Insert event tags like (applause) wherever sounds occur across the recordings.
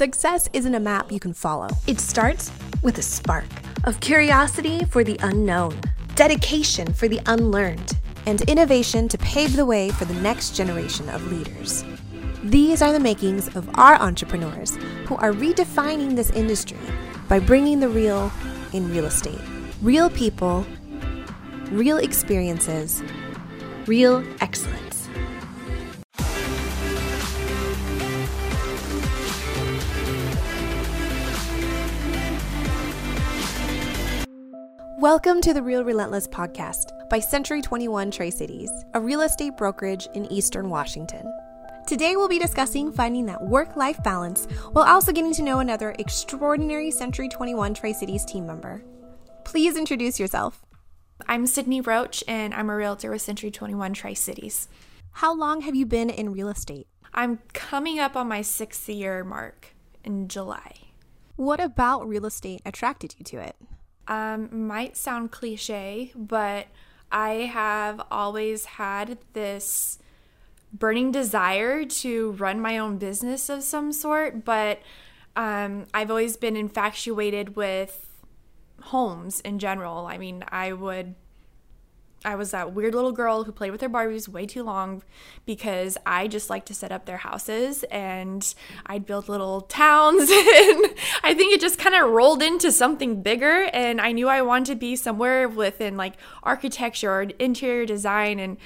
Success isn't a map you can follow. It starts with a spark of curiosity for the unknown, dedication for the unlearned, and innovation to pave the way for the next generation of leaders. These are the makings of our entrepreneurs who are redefining this industry by bringing the real in real estate. Real people, real experiences, real excellence. Welcome to the Real Relentless podcast by Century 21 Tri Cities, a real estate brokerage in Eastern Washington. Today we'll be discussing finding that work life balance while also getting to know another extraordinary Century 21 Tri Cities team member. Please introduce yourself. I'm Sydney Roach, and I'm a realtor with Century 21 Tri Cities. How long have you been in real estate? I'm coming up on my sixth year mark in July. What about real estate attracted you to it? Um, might sound cliche, but I have always had this burning desire to run my own business of some sort, but um, I've always been infatuated with homes in general. I mean, I would I was that weird little girl who played with her Barbies way too long because I just like to set up their houses and I'd build little (laughs) towns. and I think it just kind of rolled into something bigger and I knew I wanted to be somewhere within like architecture or interior design. And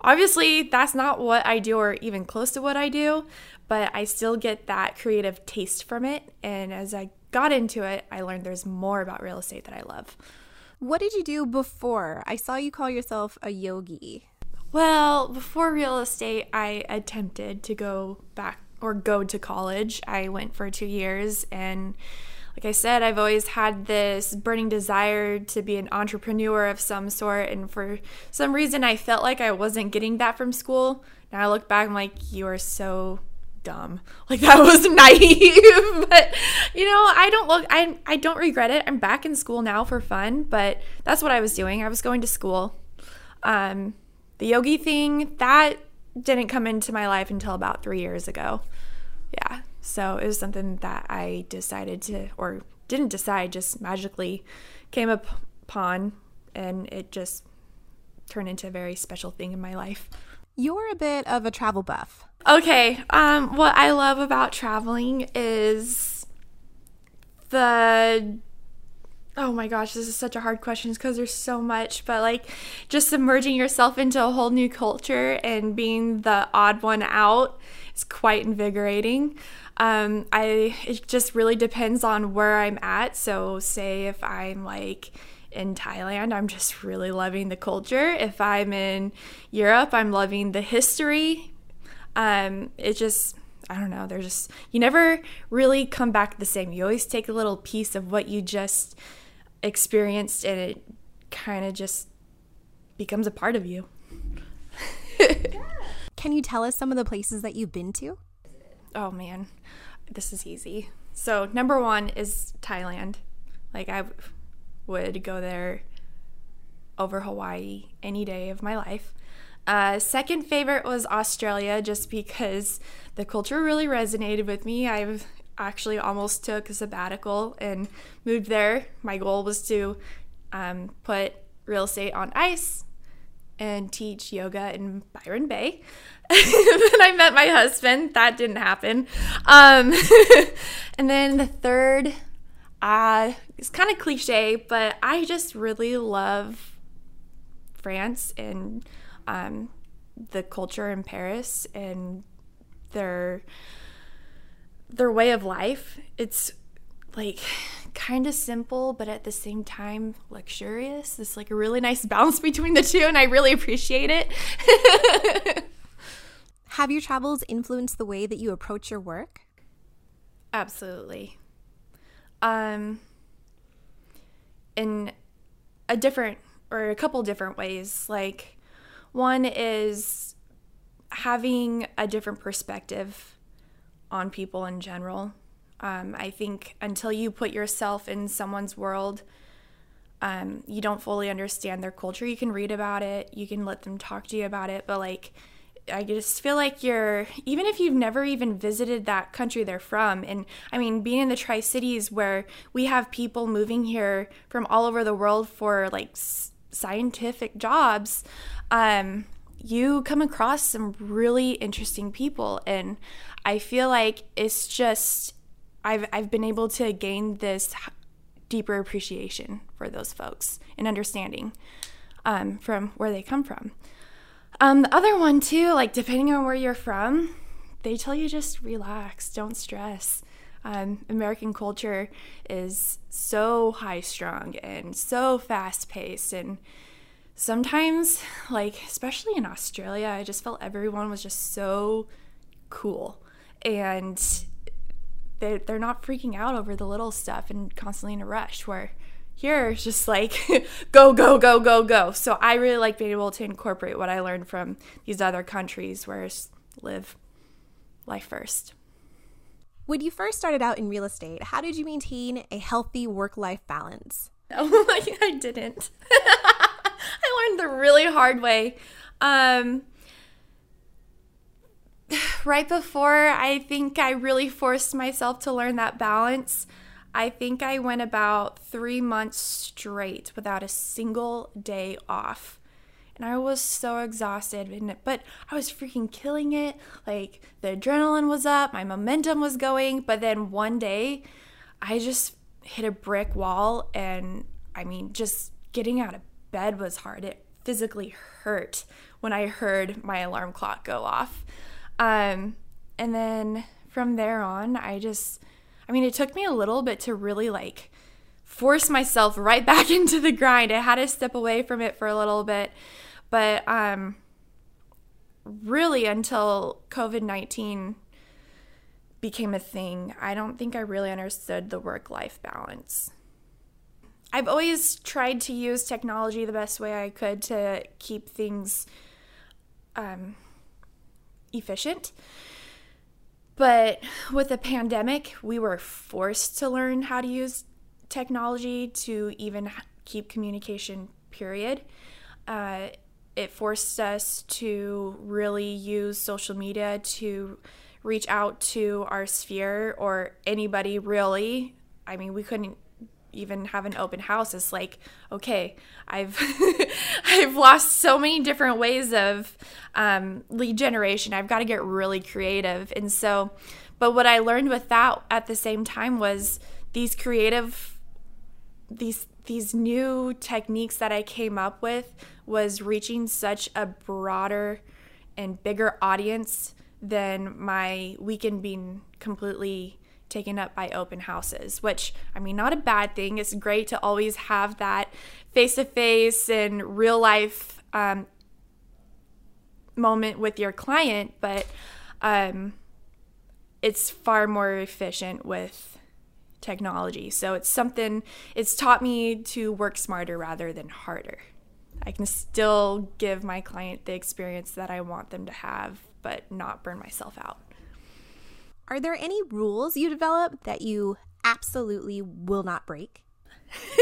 obviously that's not what I do or even close to what I do, but I still get that creative taste from it. And as I got into it, I learned there's more about real estate that I love. What did you do before? I saw you call yourself a yogi. Well, before real estate, I attempted to go back or go to college. I went for two years and like I said, I've always had this burning desire to be an entrepreneur of some sort. And for some reason, I felt like I wasn't getting that from school. Now I look back, I'm like, you are so dumb. Like that was (laughs) naive. but you know, I don't look I I don't regret it. I'm back in school now for fun, but that's what I was doing. I was going to school. Um the yogi thing, that didn't come into my life until about 3 years ago. Yeah. So it was something that I decided to or didn't decide, just magically came upon and it just turned into a very special thing in my life. You're a bit of a travel buff. Okay, um, what I love about traveling is the oh my gosh, this is such a hard question because there's so much, but like just submerging yourself into a whole new culture and being the odd one out is quite invigorating. Um, I it just really depends on where I'm at. So, say if I'm like in Thailand, I'm just really loving the culture. If I'm in Europe, I'm loving the history um, it just I don't know. They're just you never really come back the same. You always take a little piece of what you just experienced, and it kind of just becomes a part of you. (laughs) Can you tell us some of the places that you've been to? Oh man, this is easy. So number one is Thailand. Like I would go there over Hawaii any day of my life. Uh, second favorite was Australia, just because the culture really resonated with me. I've actually almost took a sabbatical and moved there. My goal was to um, put real estate on ice and teach yoga in Byron Bay. (laughs) then I met my husband. That didn't happen. Um, (laughs) and then the third, uh, it's kind of cliche, but I just really love France and um, the culture in Paris and their their way of life. It's like kind of simple, but at the same time luxurious. It's like a really nice (laughs) balance between the two, and I really appreciate it. (laughs) Have your travels influenced the way that you approach your work? Absolutely. Um, in a different or a couple different ways. Like, one is having a different perspective on people in general. Um, I think until you put yourself in someone's world, um, you don't fully understand their culture. You can read about it, you can let them talk to you about it, but like I just feel like you're, even if you've never even visited that country they're from, and I mean, being in the Tri Cities where we have people moving here from all over the world for like scientific jobs, um, you come across some really interesting people. And I feel like it's just, I've, I've been able to gain this deeper appreciation for those folks and understanding um, from where they come from. Um, the other one too, like depending on where you're from, they tell you just relax, don't stress. Um, American culture is so high strung and so fast paced, and sometimes, like especially in Australia, I just felt everyone was just so cool and they they're not freaking out over the little stuff and constantly in a rush. Where here it's just like (laughs) go go go go go. So i really like being able to incorporate what i learned from these other countries where live life first. When you first started out in real estate how did you maintain a healthy work-life balance? (laughs) Oh my i didn't. (laughs) I learned the really hard way. Um (sighs) right before i think i really forced myself to learn that balance I think I went about three months straight without a single day off. And I was so exhausted, but I was freaking killing it. Like the adrenaline was up, my momentum was going. But then one day, I just hit a brick wall. And I mean, just getting out of bed was hard. It physically hurt when I heard my alarm clock go off. Um, and then from there on, I just I mean, it took me a little bit to really like force myself right (laughs) back into the grind. I had to step away from it for a little bit, but um really until COVID-19 became a thing, I don't think I really understood the work-life balance. I've always tried to use technology the best way I could to keep things um, efficient. But with the pandemic, we were forced to learn how to use technology to even keep communication, period. Uh, it forced us to really use social media to reach out to our sphere or anybody really. I mean, we couldn't even have an open house it's like okay i've (laughs) i've lost so many different ways of um, lead generation. I've got to get really creative. And so but what i learned with that at the same time was these creative these these new techniques that i came up with was reaching such a broader and bigger audience than my weekend being completely taken up by open houses, which I mean, not a bad thing. It's great to always have that face to face and real life um, moment with your client, but um, it's far more efficient with technology. So it's something, it's taught me to work smarter rather than harder. I can still give my client the experience that I want them to have, but not burn myself out. Are there any rules you develop that you absolutely will not break? (laughs)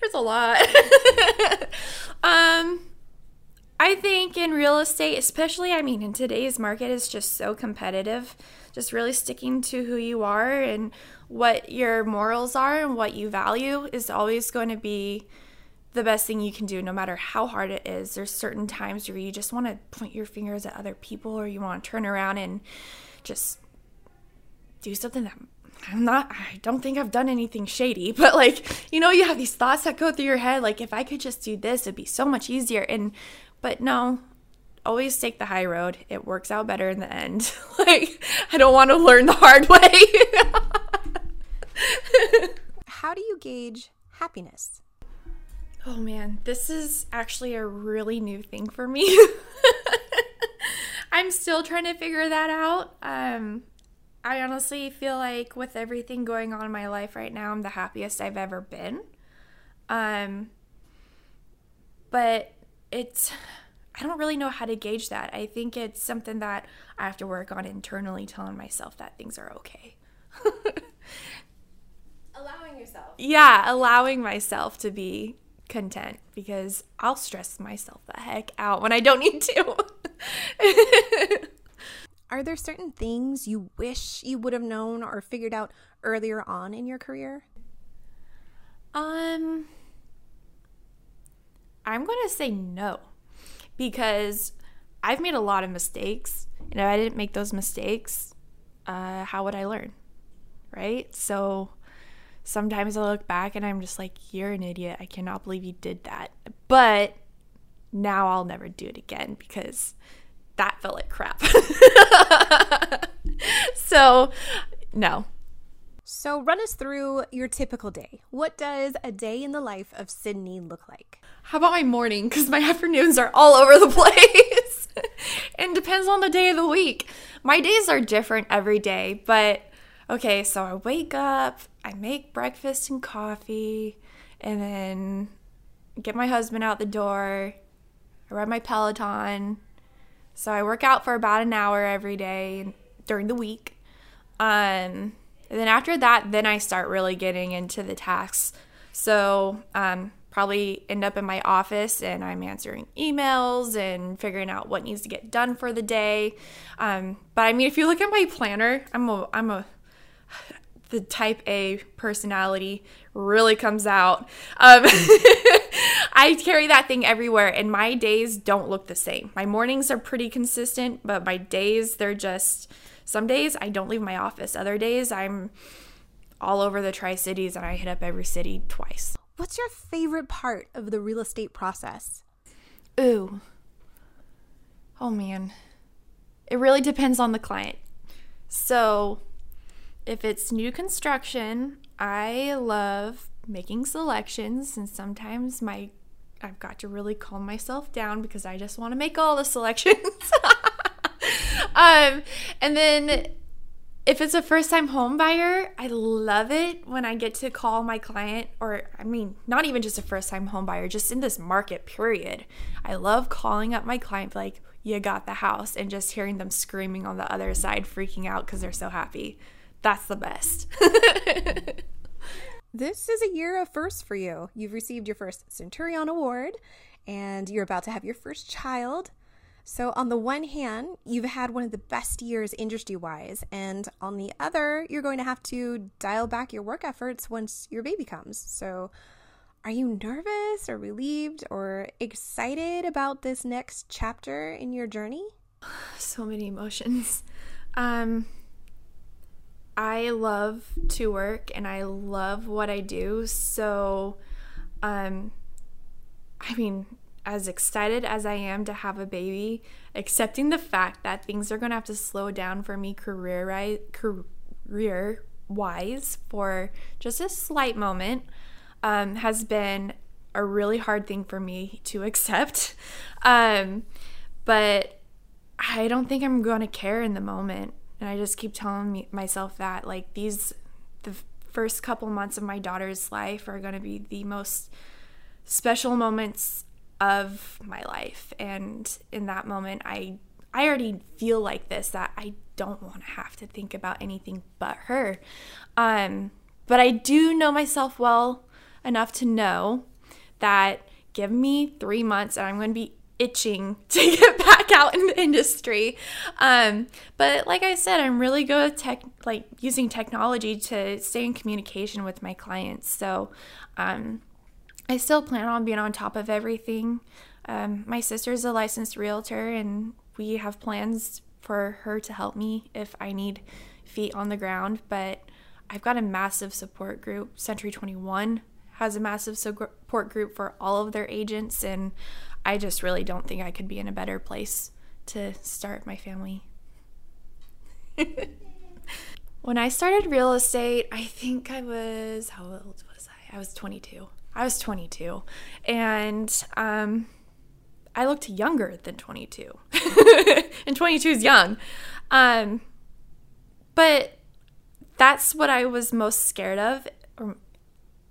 There's a lot. (laughs) um, I think in real estate, especially, I mean, in today's market, is just so competitive. Just really sticking to who you are and what your morals are and what you value is always going to be the best thing you can do, no matter how hard it is. There's certain times where you just want to point your fingers at other people or you want to turn around and just do something that I'm not, I don't think I've done anything shady, (laughs) but like, you know, you have these thoughts that go through your head, like, if I could just do this, it'd be so much easier. And, but no, always take the high road. It works out better in the end. (laughs) like, I don't want to learn the hard (laughs) way. How do you gauge happiness? Oh man, this is actually a really new thing for me. I'm still trying to figure that out. Um, I honestly feel like with everything going on in my life right now, I'm the happiest I've ever been. Um, but it's, I don't really know how to gauge that. I think it's something that I have to work on internally, telling myself that things are okay. (laughs) allowing yourself. Yeah, allowing myself to be content because I'll stress myself the heck out when I don't need to. (laughs) Are there certain things you wish you would have known or figured out earlier on in your career? Um, I'm going to say no because I've made a lot of mistakes. And if I didn't make those mistakes, uh, how would I learn? Right? So sometimes I look back and I'm just like, you're an idiot. I cannot believe you did that. But now I'll never do it again because that felt like crap. (laughs) so, no. So, run us through your typical day. What does a day in the life of Sydney look like? How about my morning? Because my (laughs) afternoons are all over the (laughs) place and depends on the day of the week. My days are different every day, but okay, so I wake up, I make breakfast and coffee, and then get my husband out the door. I ride my Peloton, so I work out for about an hour every day during the week. Um, and then after that, then I start really getting into the tasks. So um, probably end up in my office and I'm answering emails and figuring out what needs to get done for the day. Um, but I mean, if you look at my planner, I'm a I'm a (sighs) the type A personality really comes out. Um, (laughs) (laughs) I carry that thing everywhere, and my days don't look the same. My mornings are pretty consistent, but my days, they're just some days I don't leave my office. Other days I'm all over the Tri Cities and I hit up every city twice. What's your favorite part of the real estate process? Ooh. Oh man. It really depends on the client. So, if it's new construction, I love making selections and sometimes my I've got to really calm myself down because I just want to make all the selections. (laughs) um, and then if it's a first time home buyer, I love it when I get to call my client, or I mean, not even just a first time home buyer, just in this market period. I love calling up my client, like, you got the house, and just hearing them screaming on the other side, freaking out because they're so happy. That's the best. (laughs) This is a year of firsts for you. You've received your first Centurion Award and you're about to have your first child. So, on the one hand, you've had one of the best years industry wise, and on the other, you're going to have to dial back your work efforts once your baby comes. So, are you nervous or relieved or excited about this next chapter in your journey? (sighs) So many emotions. Um, I love to work and I love what I do. So, um, I mean, as excited as I am to have a baby, accepting the fact that things are going to have to slow down for me career wise for just a slight moment um, has been a really hard thing for me to (laughs) accept. Um, but I don't think I'm going to care in the moment. And I just keep telling me, myself that like these the first couple months of my daughter's life are going to be the most special moments of my life and in that moment I I already feel like this that I don't want to have to think about anything but her. Um but I do know myself well enough to know that give me 3 months and I'm going to be itching (laughs) to get back out in the industry. Um, but like I said, I'm really good at tech, like using technology to stay in communication with my clients. So um, I still plan on being on top of everything. Um, my sister's a licensed realtor, and we have plans for her to help me if I need feet on the ground. But I've got a massive support group. Century 21 has a massive support group for all of their agents, and I just really don't think I could be in a better place to start my family. (laughs) when I started real estate, I think I was, how old was I? I was 22. I was 22. And um, I looked younger than 22. (laughs) and 22 is young. Um, but that's what I was most scared of,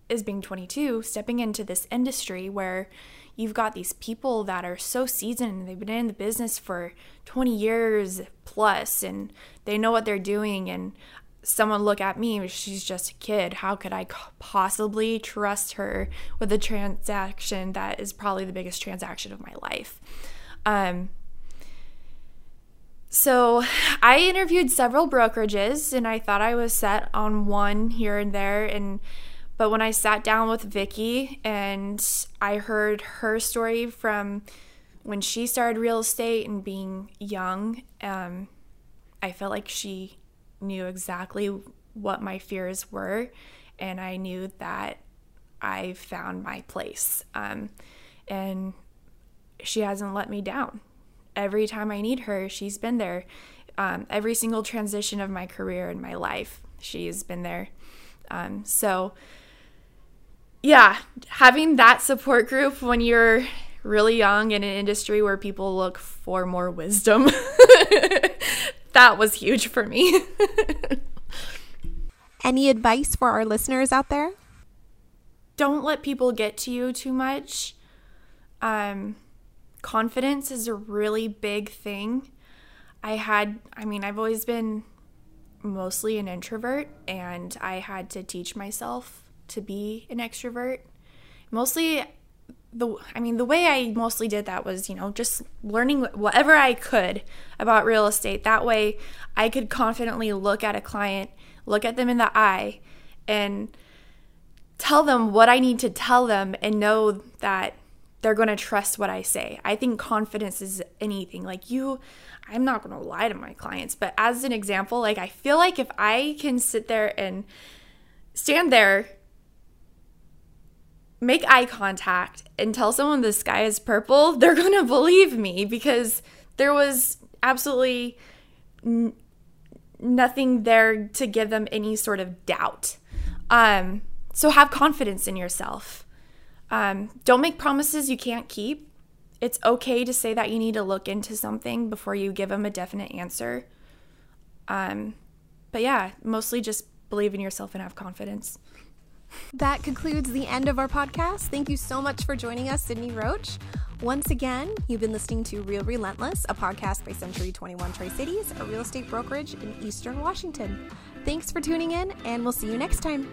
is being 22, stepping into this industry where you've got these people that are so seasoned they've been in the business for 20 years plus and they know what they're doing and someone look at me she's just a kid how could i possibly trust her with a transaction that is probably the biggest transaction of my life? Um, so I interviewed several brokerages and I thought I was set on one here and there and but when I sat down with Vicky and I heard her story from when she started real estate and being young, um, I felt like she knew exactly what my fears were, and I knew that I found my place. Um, and she hasn't let me down. Every time I need her, she's been there. Um, every single transition of my career and my life, she's been there. Um, so, yeah, having that support group when you're really young in an industry where people look for more wisdom, (laughs) that was huge for me. (laughs) Any advice for our listeners out there? Don't let people get to you too much. Um, confidence is a really big thing. I had, I mean, I've always been mostly an introvert, and I had to teach myself to be an extrovert. Mostly the I mean the way I mostly did that was, you know, just learning whatever I could about real estate. That way I could confidently look at a client, look at them in the eye and tell them what I need to tell them and know that they're going to trust what I say. I think confidence is anything. Like you I'm not going to lie to my clients, but as an example, like I feel like if I can sit there and stand there make eye contact and tell someone the sky is purple, they're (laughs) going to believe me because there was absolutely n- nothing there to give them any sort of doubt. Um, so have confidence in yourself. Um, don't make promises you can't keep. It's okay to say that you need to look into something before you give them a definite answer. Um, but yeah, mostly just believe in yourself and have confidence. That concludes the end of our podcast. Thank you so much for joining us, Sydney Roach. Once again, you've been listening to Real Relentless, a podcast by Century 21 Tri Cities, a real estate brokerage in Eastern Washington. Thanks for tuning in, and we'll see you next time.